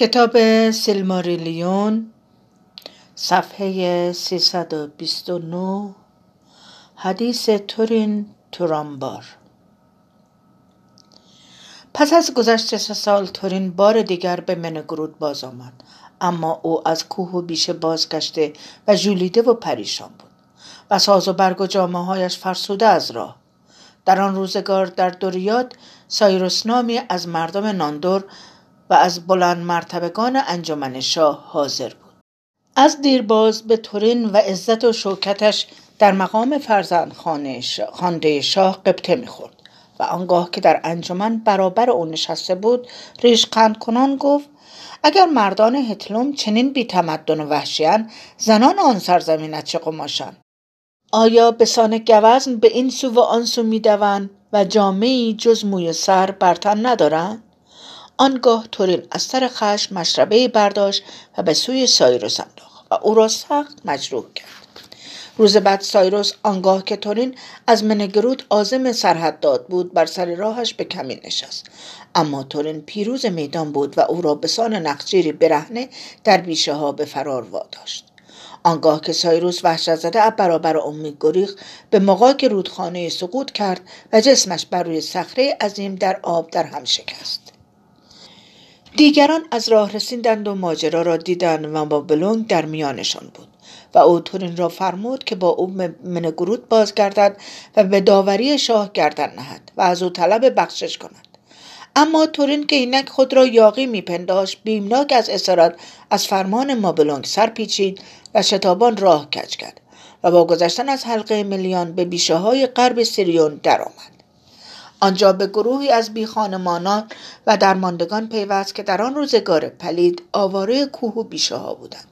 کتاب سیلماریلیون صفحه 329 حدیث تورین تورامبار. پس از گذشت سه سال تورین بار دیگر به منگرود باز آمد. اما او از کوه و بیشه بازگشته و ژولیده و پریشان بود و ساز و برگ و جامعه هایش فرسوده از راه. در آن روزگار در دوریات سایروس نامی از مردم ناندور و از بلند مرتبگان انجمن شاه حاضر بود. از دیرباز به تورین و عزت و شوکتش در مقام فرزند خانده شاه قبطه می‌خورد و آنگاه که در انجمن برابر او نشسته بود ریش قند کنان گفت اگر مردان هتلوم چنین بی تمدن و وحشیان زنان آن سرزمین چه قماشند؟ آیا به سان گوزن به این سو و آن سو می‌دوند و جامعی جز موی سر برتن ندارند؟ آنگاه تورین از سر خشم مشربه برداشت و به سوی سایروس انداخت و او را سخت مجروح کرد. روز بعد سایروس آنگاه که تورین از منگرود آزم سرحد داد بود بر سر راهش به کمی نشست. اما تورین پیروز میدان بود و او را به سان نقجیری برهنه در بیشه ها به فرار واداشت. آنگاه که سایروس وحشت زده برابر امی گریخ به مقاک رودخانه سقوط کرد و جسمش بر روی صخره عظیم در آب در هم شکست. دیگران از راه رسیدند و ماجرا را دیدند و بابلونگ در میانشان بود و او تورین را فرمود که با او منگرود بازگردد و به داوری شاه گردن نهد و از او طلب بخشش کند. اما تورین که اینک خود را یاقی میپنداشت بیمناک از اسارت از فرمان مابلونگ سر پیچید و شتابان راه کج کرد و با گذشتن از حلقه ملیان به بیشه های غرب سیریون درآمد. آنجا به گروهی از بیخانمانان و درماندگان پیوست که در آن روزگار پلید آواره کوه و بیشه ها بودند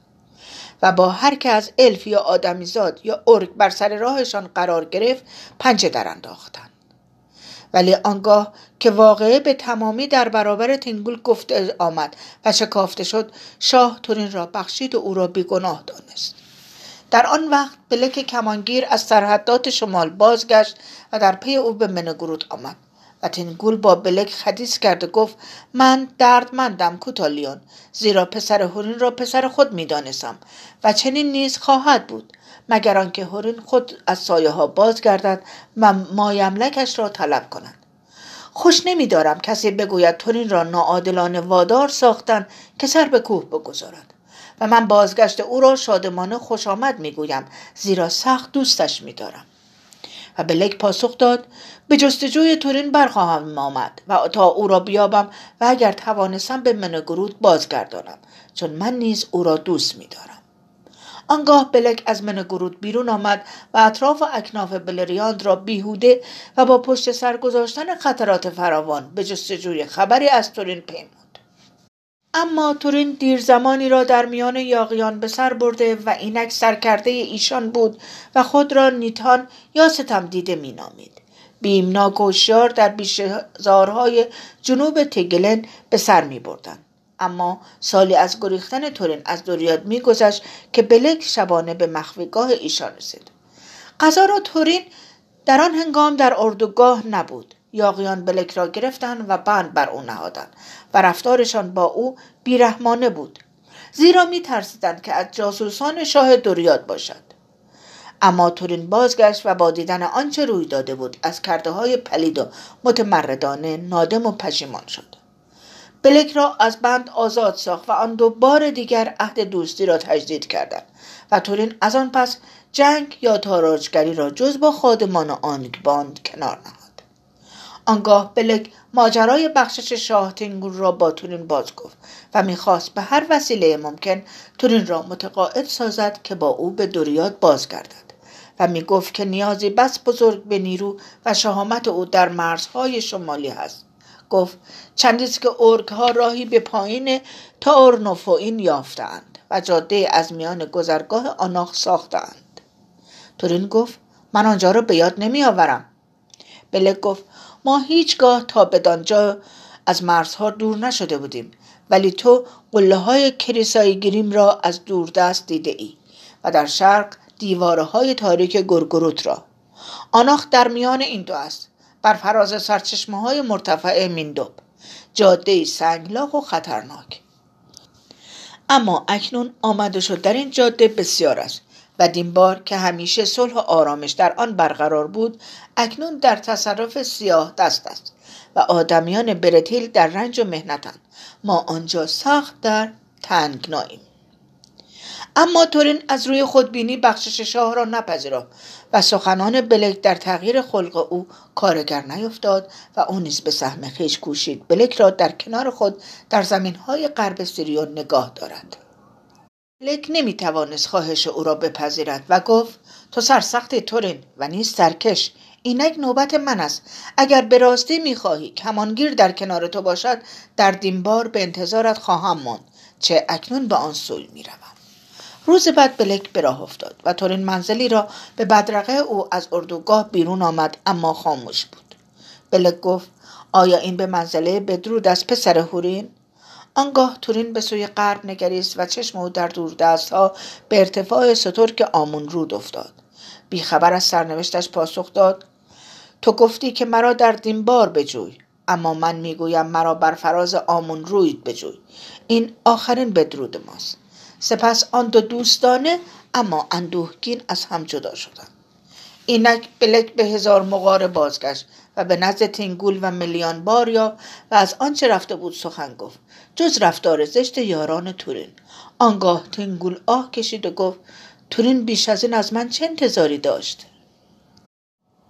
و با هر که از الف یا آدمیزاد یا ارگ بر سر راهشان قرار گرفت پنجه در انداختند. ولی آنگاه که واقعه به تمامی در برابر تینگول گفته آمد و شکافته شد شاه تورین را بخشید و او را بیگناه دانست. در آن وقت بلک کمانگیر از سرحدات شمال بازگشت و در پی او به منگرود آمد. و تنگول با بلک حدیث کرد و گفت من دردمندم کوتالیون زیرا پسر هورین را پسر خود می‌دانستم و چنین نیز خواهد بود مگر آنکه هورین خود از سایه ها بازگردد و مایملکش را طلب کند. خوش نمیدارم کسی بگوید تورین را ناعادلانه وادار ساختن که سر به کوه بگذارد. و من بازگشت او را شادمانه خوش آمد می‌گویم زیرا سخت دوستش میدارم. و بلک پاسخ داد به جستجوی تورین برخواهم آمد و تا او را بیابم و اگر توانستم به منگرود بازگردانم چون من نیز او را دوست میدارم. آنگاه بلک از منگرود بیرون آمد و اطراف و اکناف بلریاند را بیهوده و با پشت سر گذاشتن خطرات فراوان به جستجوی خبری از تورین پیمود. اما تورین دیر زمانی را در میان یاقیان به سر برده و اینک سرکرده ایشان بود و خود را نیتان یا ستم دیده می نامید. بیمناک و در بیشزارهای جنوب تگلن به سر می بردن. اما سالی از گریختن تورین از دوریاد میگذشت که بلک شبانه به مخفیگاه ایشان رسید قضا را تورین در آن هنگام در اردوگاه نبود یاقیان بلک را گرفتند و بند بر او نهادند و رفتارشان با او بیرحمانه بود. زیرا می ترسیدند که از جاسوسان شاه دوریاد باشد. اما تورین بازگشت و با دیدن آنچه روی داده بود از کرده های پلید و متمردانه نادم و پشیمان شد. بلک را از بند آزاد ساخت و آن دو بار دیگر عهد دوستی را تجدید کردند و تورین از آن پس جنگ یا تاراجگری را جز با خادمان آنگ باند کنار نهاد. آنگاه بلک ماجرای بخشش شاه تینگور را با تورین باز گفت و می‌خواست به هر وسیله ممکن تورین را متقاعد سازد که با او به دوریاد بازگردد و می‌گفت که نیازی بس بزرگ به نیرو و شهامت او در مرزهای شمالی هست. گفت چندیست که ارگ ها راهی به پایین تا ارنوفوین یافتند و جاده از میان گذرگاه آناخ ساختند تورین گفت من آنجا را به یاد نمی آورم بلک گفت ما هیچگاه تا بدانجا از مرزها دور نشده بودیم ولی تو قله های کلیسای گریم را از دوردست دیده ای و در شرق دیواره های تاریک گرگروت را. آناخ در میان این دو است بر فراز سرچشمه های مرتفع میندوب جاده سنگلاخ و خطرناک. اما اکنون آمده شد در این جاده بسیار است. و بار که همیشه صلح و آرامش در آن برقرار بود اکنون در تصرف سیاه دست است و آدمیان برتیل در رنج و مهنتند. ما آنجا سخت در تنگناییم. اما تورین از روی خودبینی بخشش شاه را نپذیرفت و سخنان بلک در تغییر خلق او کارگر نیفتاد و او نیز به سهم خیش کوشید بلک را در کنار خود در زمین های غرب سیریون نگاه دارد. بلک نمی توانست خواهش او را بپذیرد و گفت تو سرسخت تورین و نیز سرکش. اینک نوبت من است. اگر به راستی می‌خواهی کمانگیر در کنار تو باشد در دینبار به انتظارت خواهم ماند. چه اکنون به آن سوی می‌روم. روز بعد بلک به راه افتاد و تورین منزلی را به بدرقه او از اردوگاه بیرون آمد اما خاموش بود. بلک گفت آیا این به منزله بدرود از پسر هورین؟ آنگاه تورین به سوی غرب نگریست و چشم او در دوردست ها به ارتفاع سترک آمون رود افتاد. بیخبر از سرنوشتش پاسخ داد تو گفتی که مرا در دینبار بجوی اما من می‌گویم مرا بر فراز آمون روید بجوی. این آخرین بدرود ماست. سپس آن دو دوستانه اما اندوهگین از هم جدا شدند. اینک بلک به هزار مغاره بازگشت و به نزد تینگول و میلیان باریا و از آنچه رفته بود سخن گفت جز رفتار زشت یاران تورین. آنگاه تینگول آه کشید و گفت تورین بیش از این از من چه انتظاری داشت؟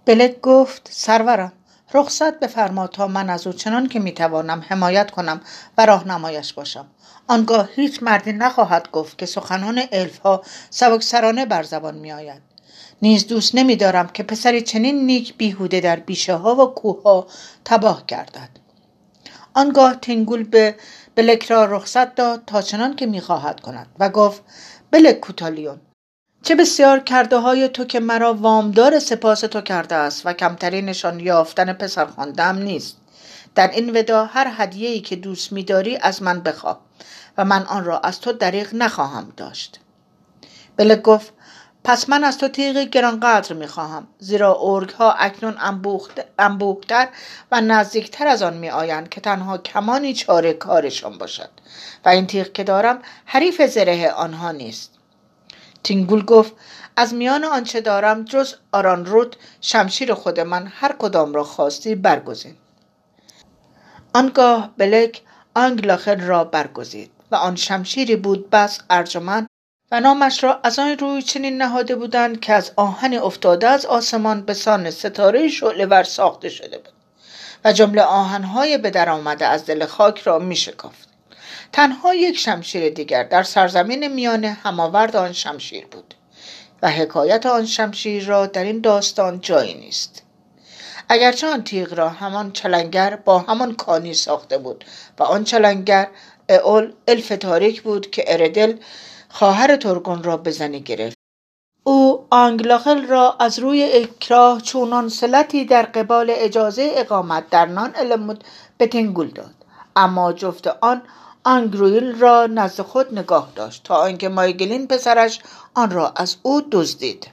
بلک گفت سرورم رخصت بفرما تا من از او چنان که می‌توانم حمایت کنم و راهنمایش باشم. آنگاه هیچ مردی نخواهد گفت که سخنان الف ها سبکسرانه بر زبان می آید. نیز دوست نمیدارم که پسری چنین نیک بیهوده در بیشه ها و کوه ها تباه گردد. آنگاه تنگول به بلک را رخصت داد تا چنان که می‌خواهد کند و گفت بلک کوتالیون چه بسیار کرده های تو که مرا وامدار سپاس تو کرده است و کمترینشان یافتن پسر خواندم نیست. در این ودا هر هدیه‌ای که دوست میداری از من بخواه و من آن را از تو دریغ نخواهم داشت. بلک گفت پس من از تو تیغ گرانقدر می‌خواهم زیرا ارگ ها اکنون انبوهتر و نزدیکتر از آن می آیند که تنها کمانی چاره کارشان باشد. و این تیغ که دارم حریف زره آنها نیست. تینگول گفت از میان آنچه دارم جز آران رود شمشیر خود من هر کدام را خواستی برگزین. آنگاه بلک آنگلاخر را برگزید و آن شمشیری بود بس ارجمند و نامش را از آن روی چنین نهاده بودند که از آهن افتاده از آسمان به سان ستاره ور ساخته شده بود و جمله آهنهای به در آمده از دل خاک را می شکافت. تنها یک شمشیر دیگر در سرزمین میانه هماورد آن شمشیر بود و حکایت آن شمشیر را در این داستان جایی نیست اگرچه آن تیغ را همان چلنگر با همان کانی ساخته بود و آن چلنگر اول الف تاریک بود که اردل خواهر ترگون را بزنی گرفت. او آنگلاخل را از روی اکراه چونان سلطی در قبال اجازه اقامت در نان المود به تنگول داد. اما جفت آن آنگرویل را نزد خود نگاه داشت تا آنکه مایگلین پسرش آن را از او دزدید.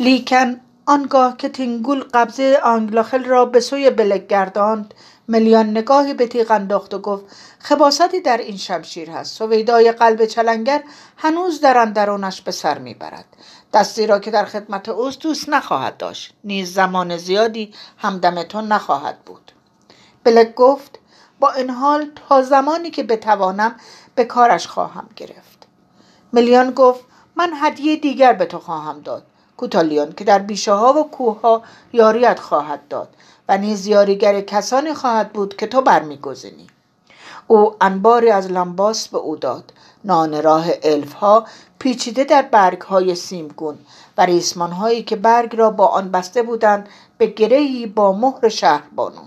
لیکن آنگاه که تینگول قبضه آنگلاخل را به سوی بلک گرداند ملیان نگاهی به تیغ انداخت و گفت خباستی در این شمشیر هست. سویدای قلب چلنگر هنوز در اندرونش به سر می‌برد. دستی را که در خدمت اوست دوست نخواهد داشت. نیز زمان زیادی همدم تو نخواهد بود. بلک گفت با این حال تا زمانی که بتوانم به کارش خواهم گرفت. ملیان گفت من هدیه دیگر به تو خواهم داد. کوتالیون که در بیشه ها و کوه ها یاریت خواهد داد. و نیز یاریگر کسانی خواهد بود که تو برمیگزینی. او انباری از لمباس به او داد. نان راه الف ها پیچیده در برگ های سیمگون و ریسمان هایی که برگ را با آن بسته بودند به گرهی با مهر شهربانو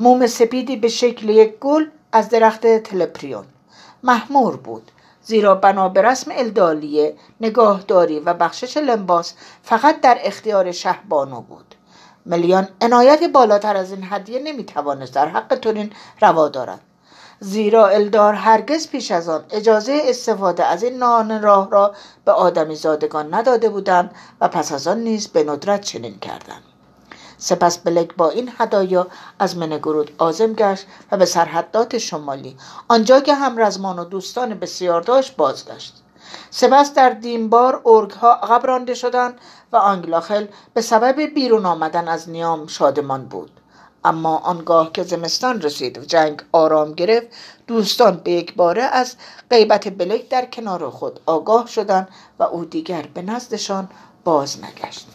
موم سپیدی به شکل یک گل از درخت تلپریون. محمور بود زیرا بنا به رسم الدالیه نگاهداری و بخشش لنباس فقط در اختیار شهبانو بود. ملیان عنایت بالاتر از این هدیه نمی‌توانست در حق تورین روا دارد. زیرا الدار هرگز پیش از آن اجازه استفاده از این نان راه را به آدمی زادگان نداده بودند و پس از آن نیز به ندرت چنین کردند. سپس بلک با این هدایا از منگرود آزم گشت و به سرحدات شمالی آنجا که هم رزمان و دوستان بسیار داشت بازگشت. سپس در دیمبار ارگ ها عقب رانده شدند و آنگلاخل به سبب بیرون آمدن از نیام شادمان بود. اما آنگاه که زمستان رسید و جنگ آرام گرفت دوستان به یک باره از غیبت بلک در کنار خود آگاه شدند و او دیگر به نزدشان باز نگشت.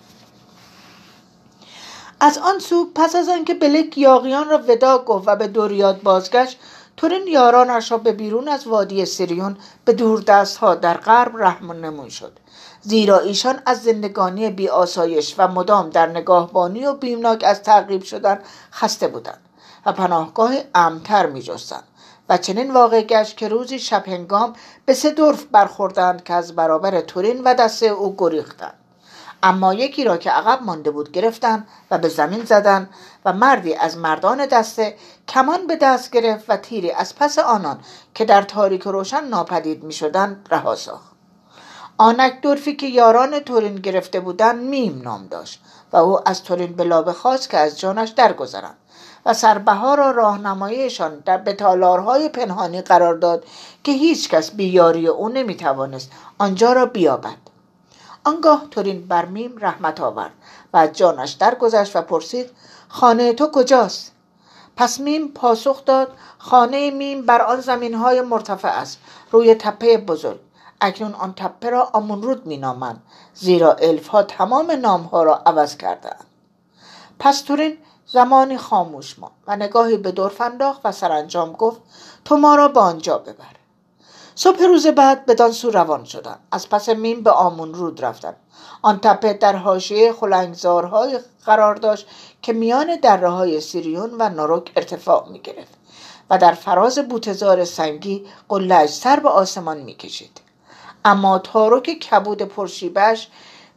از آن سو پس از آنکه بلک یاغیان را ودا گفت و به دوریاد بازگشت تورین یارانش را به بیرون از وادی سریون به دست ها در غرب رحم نمون شد. زیرا ایشان از زندگانی بی آسایش و مدام در نگاهبانی و بیمناک از تعقیب شدن خسته بودند و پناهگاه امتر می جستند و چنین واقع گشت که روزی شب هنگام به سه دورف برخوردند که از برابر تورین و دسته او گریختند. اما یکی را که عقب مانده بود گرفتند و به زمین زدند و مردی از مردان دسته کمان به دست گرفت و تیری از پس آنان که در تاریک روشن ناپدید می شدند رها ساخت. آنک دورفی که یاران تورین گرفته بودند میم نام داشت و او از تورین بخواست که از جانش درگذرند و سربها را راهنماییشان در به تالارهای پنهانی قرار داد که هیچکس بی‌یاری او نمی‌توانست آنجا را بیابد. آنگاه تورین بر میم رحمت آورد و از جانش درگذشت و پرسید خانه تو کجاست؟ پس میم پاسخ داد خانه میم بر آن زمین های مرتفع است روی تپه بزرگ. اکنون آن تپه را آمونرود مینامند زیرا الف ها تمام نام ها را عوض کردند پس تورین زمانی خاموش ما و نگاهی به دور فنداخت و سرانجام گفت تو ما را به آنجا ببر. صبح روز بعد بدان سو روان شدند. از پس میم به آمون رود رفتند. آن تپه در حاشیه خلنگزارهای قرار داشت که میان دره های سیریون و ناروک ارتفاع می گرفت و در فراز بوتزار سنگی قلهاش سر به آسمان می کشید. اما تاروک کبود پرشیبش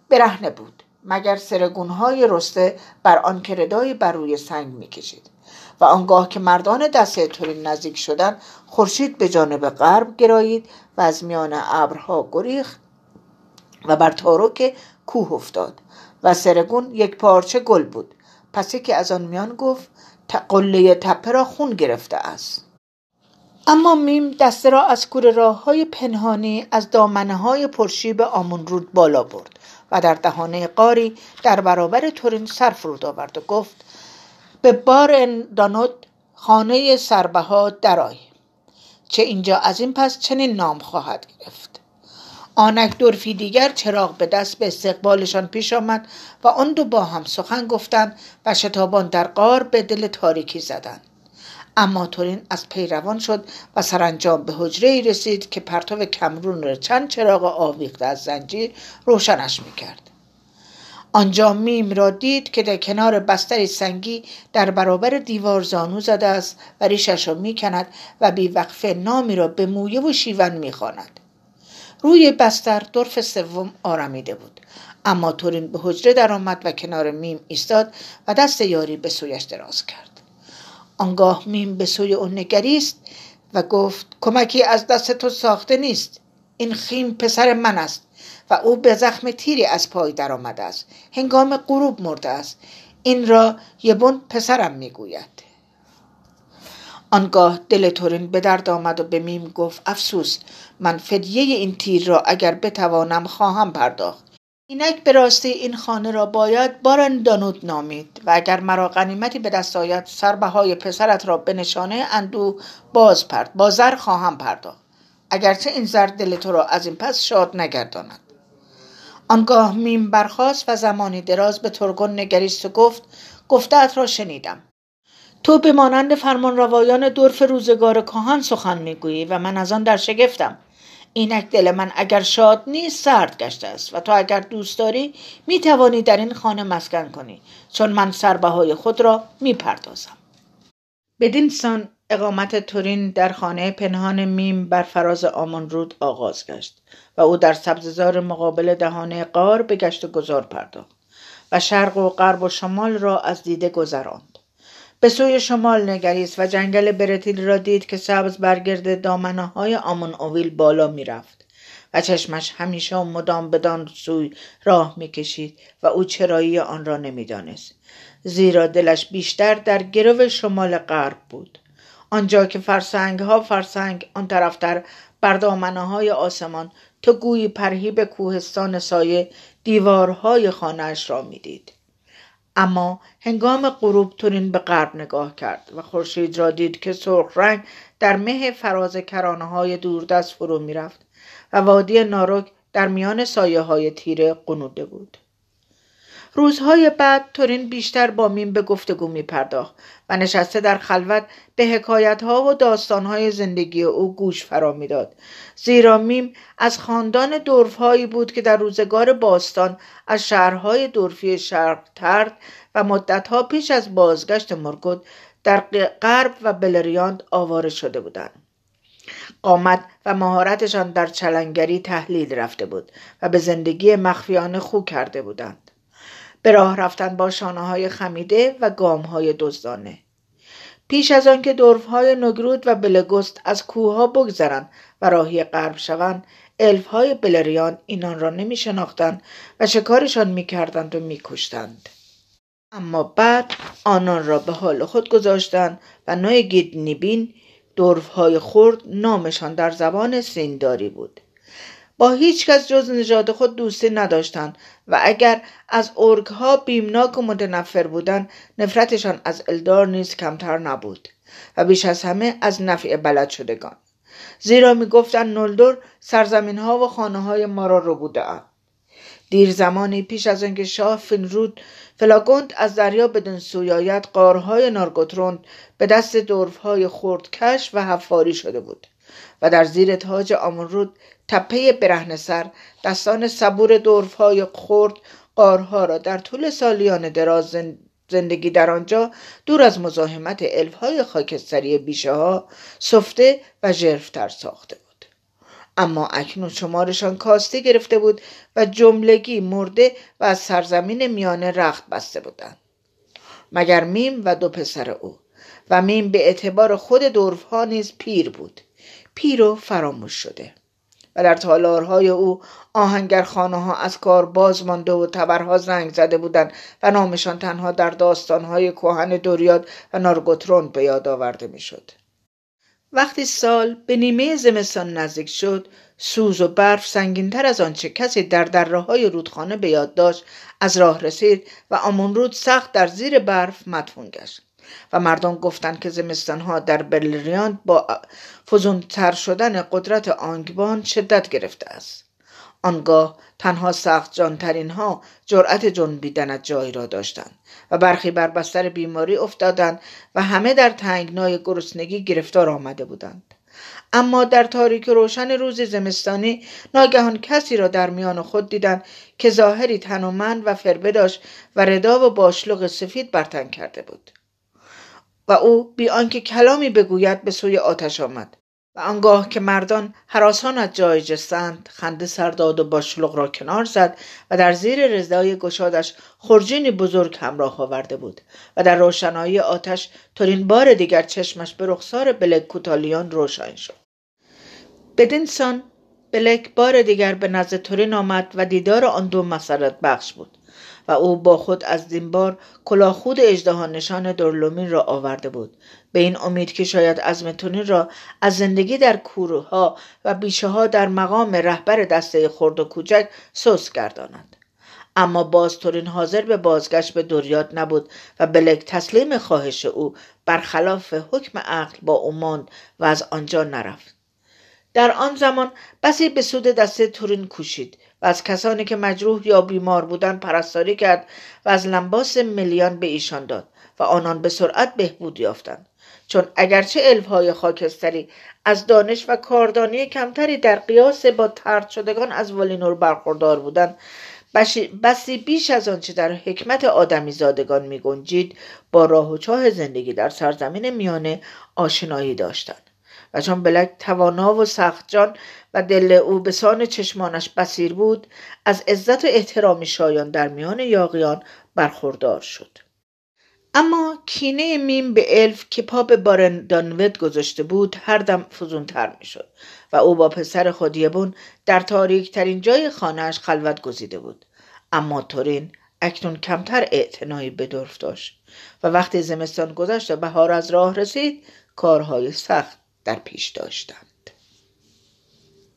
برهنه بود مگر سرگونهای رسته بر آن کردای بر روی سنگ می‌کشید. و آنگاه که مردان دسته تورین نزدیک شدند خورشید به جانب غرب گرایید و از میان ابرها گریخت و بر تاروک کوه افتاد و سرگون یک پارچه گل بود. پس که از آن میان گفت قله تپه را خون گرفته است. اما میم دسته را از کوره راه های پنهانی از دامنه های پرشیب آمون رود بالا برد و در دهانه قاری در برابر تورین سر فرود آورد و گفت به بار دانوت خانه سربها درای چه اینجا از این پس چنین نام خواهد گرفت. آنک دورفی دیگر چراغ به دست به استقبالشان پیش آمد و آن دو با هم سخن گفتند و شتابان در قار به دل تاریکی زدند. اما تورین از پیروان شد و سرانجام به حجره رسید که پرتو کمرون را چند چراغ آویخته از زنجیر روشنش می‌کرد. آنجا میم را دید که در کنار بستری سنگی در برابر دیوار زانو زده است و ریشش را می‌کند و بیوقفه نامی را به مویه و شیون می‌خواند. روی بستر دورف سوم آرامیده بود. اما تورین به حجره درآمد و کنار میم ایستاد و دست یاری به سویش دراز کرد. آنگاه میم به سوی او نگریست و گفت کمکی از دست تو ساخته نیست. این خیم پسر من است و او به زخم تیری از پای درآمده است. هنگام غروب مرده است. این را یبون پسرم می‌گوید. آنگاه دل تورین به درد آمد و به میم گفت افسوس من فدیه این تیر را اگر بتوانم خواهم پرداخت. اینک به راستی این خانه را باید بارن دانوت نامید و اگر مرا غنیمتی به دست آید سربهای پسرت را به نشانه اندو باز پرد با زر خواهم پرداخت. اگرچه این زر دل تو را از این پس شاد نگرداند. آنگاه میم برخاست و زمانی دراز به ترگون نگریست و گفت گفتهات را شنیدم. تو به مانند فرمان روایان دورف روزگار کهان سخن می‌گویی و من از آن در شگفتم. اینک دل من اگر شاد نیست سرد گشته است. و تو اگر دوست داری می توانی در این خانه مسکن کنی. چون من سربهای خود را می پردازم بدین سان اقامت تورین در خانه پنهان میم بر فراز آمان رود آغاز گشت. و او در سبززار مقابل دهانه قار به گشت و گذار پرداخت. و شرق و غرب و شمال را از دیده گذراند. به سوی شمال نگریست و جنگل برتیل را دید که سبز برگرد دامنه های آمون اویل بالا می‌رفت و چشمش همیشه و مدام بدان سوی راه می‌کشید و او چرایی آن را نمی‌دانست. زیرا دلش بیشتر در گرو شمال غرب بود. آنجا که فرسنگ ها فرسنگ آن طرفتر بر دامنه های آسمان تو گویی پرهیب کوهستان سایه دیوارهای خانهاش را می‌دید. اما هنگام غروب تورین به غرب نگاه کرد و خورشید را دید که سرخ رنگ در مه فراز کرانه های دوردست فرو می‌رفت و وادی ناروک در میان سایه های تیره قنوده بود. روزهای بعد تورین بیشتر با میم به گفتگو می پرداخت و نشسته در خلوت به حکایت ها و داستان های زندگی او گوش فرا می‌داد. زیرا میم از خاندان دورفهایی بود که در روزگار باستان از شهرهای دورفی شرق ترد و مدتها پیش از بازگشت مرگود در غرب و بلریاند آواره شده بودند. قامت و مهارتشان در چلنگری تحلیل رفته بود و به زندگی مخفیانه خو کرده بودند. به راه رفتن با شانه های خمیده و گام های دزدانه پیش از آنکه های نگرود و بلگست از کوهها بگذرند و راهی غرب شوند های بلریان اینان را نمی شناختند و شکارشان می کردند و می کشتند. اما بعد آنان را به حال خود گذاشتند و نوع گیدنیبین های خرد نامشان در زبان سینداری بود با هیچ کس جز نژاد خود دوستی نداشتند و اگر از ارگ ها بیمناک و متنفر بودند نفرتشان از الدار نیز کمتر نبود و بیش از همه از نفع بلد شدگان. زیرا می‌گفتند نلدور سرزمین ها و خانه های ما را رو بوده دیر زمانی پیش از اینکه شاه فنرود فلاگوند از دریا بدون سویایت قارهای نارگوتروند به دست دورفهای خردکش و حفاری شده بود و در زیر تاج آمونرود تپه برهن سر دستان صبور دورفهای خرد قارها را در طول سالیان دراز زندگی در آنجا دور از مزاحمت الفهای خاکستری بیشه ها سفته و ژرفتر ساخته بود. اما اکنون شمارشان کاسته گرفته بود و جملگی مرده و از سرزمین میانه رخت بسته بودند. مگر میم و دو پسر او و میم به اعتبار خود دورفها نیز پیر بود. پیر و فراموش شده. و در تالارهای او آهنگرخانه ها از کار باز مانده و تبرها زنگ زده بودند و نامشان تنها در داستانهای کهن دوریاد و نارگوترون به یاد آورده می‌شد. وقتی سال به نیمه زمستان نزدیک شد سوز و برف سنگینتر از آنچه کسی در دره های رودخانه به یاد داشت از راه رسید و آمونرود سخت در زیر برف مدفون گشت و مردم گفتند که زمستانها در بلریاند با فزونتر شدن قدرت آنگبان شدت گرفته است. آنگاه تنها سخت جانترین ها جرأت جنبیدن جایی را داشتند و برخی بر بستر بیماری افتادند و همه در تنگنای گرسنگی گرفتار آمده بودند. اما در تاریک روشن روز زمستانی ناگهان کسی را در میان خود دیدند که ظاهری تنومند و فربه داشت و ردا و باشلوق سفید برتن کرده بود. و او بی آنکه کلامی بگوید به سوی آتش آمد. و آنگاه که مردان حراسان از جای جستند خنده سرداد و باشلق را کنار زد و در زیر رضای گشادش خرجینی بزرگ همراه آورده بود و در روشنایی آتش تورین بار دیگر چشمش به رخسار بلک کوتالیان روشن شد. بدینسان بلک بار دیگر به نزد تورین آمد و دیدار آن دو مسرت بخش بود. و او با خود از دینبار کلاخود اجدها نشان دورلومین را آورده بود. به این امید که شاید ازمتونی را از زندگی در کوروها و بیشه ها در مقام رهبر دسته خرد و کوچک سوس گرداند. اما باز تورین حاضر به بازگشت به دوریات نبود و بلک تسلیم خواهش او برخلاف حکم عقل با او ماند و از آنجا نرفت. در آن زمان بسی به سود دسته تورین کوشید. و از کسانی که مجروح یا بیمار بودند پرستاری کرد و از لنباس ملیان به ایشان داد و آنان به سرعت بهبود یافتند. چون اگرچه الفهای خاکستری از دانش و کاردانی کمتری در قیاس با ترد شدگان از ولینور برخوردار بودند بسی بیش از آنچه در حکمت آدمی زادگان می گنجید با راه و چاه زندگی در سرزمین میانه آشنایی داشتند. و چون بلک توانا و سختجان و دل او به سان چشمانش بسیر بود از عزت و احترام شایان در میان یاقیان برخوردار شد. اما کینه میم به الف که پا به بارندانوت گذاشته بود هر دم فزونتر می‌شد و او با پسر خودیبون در تاریک ترین جای خانهاش خلوت گزیده بود. اما تورین اکنون کمتر اعتنایی به داشت و وقتی زمستان گذشت و بهار از راه رسید کارهای سخت در پیش داشتند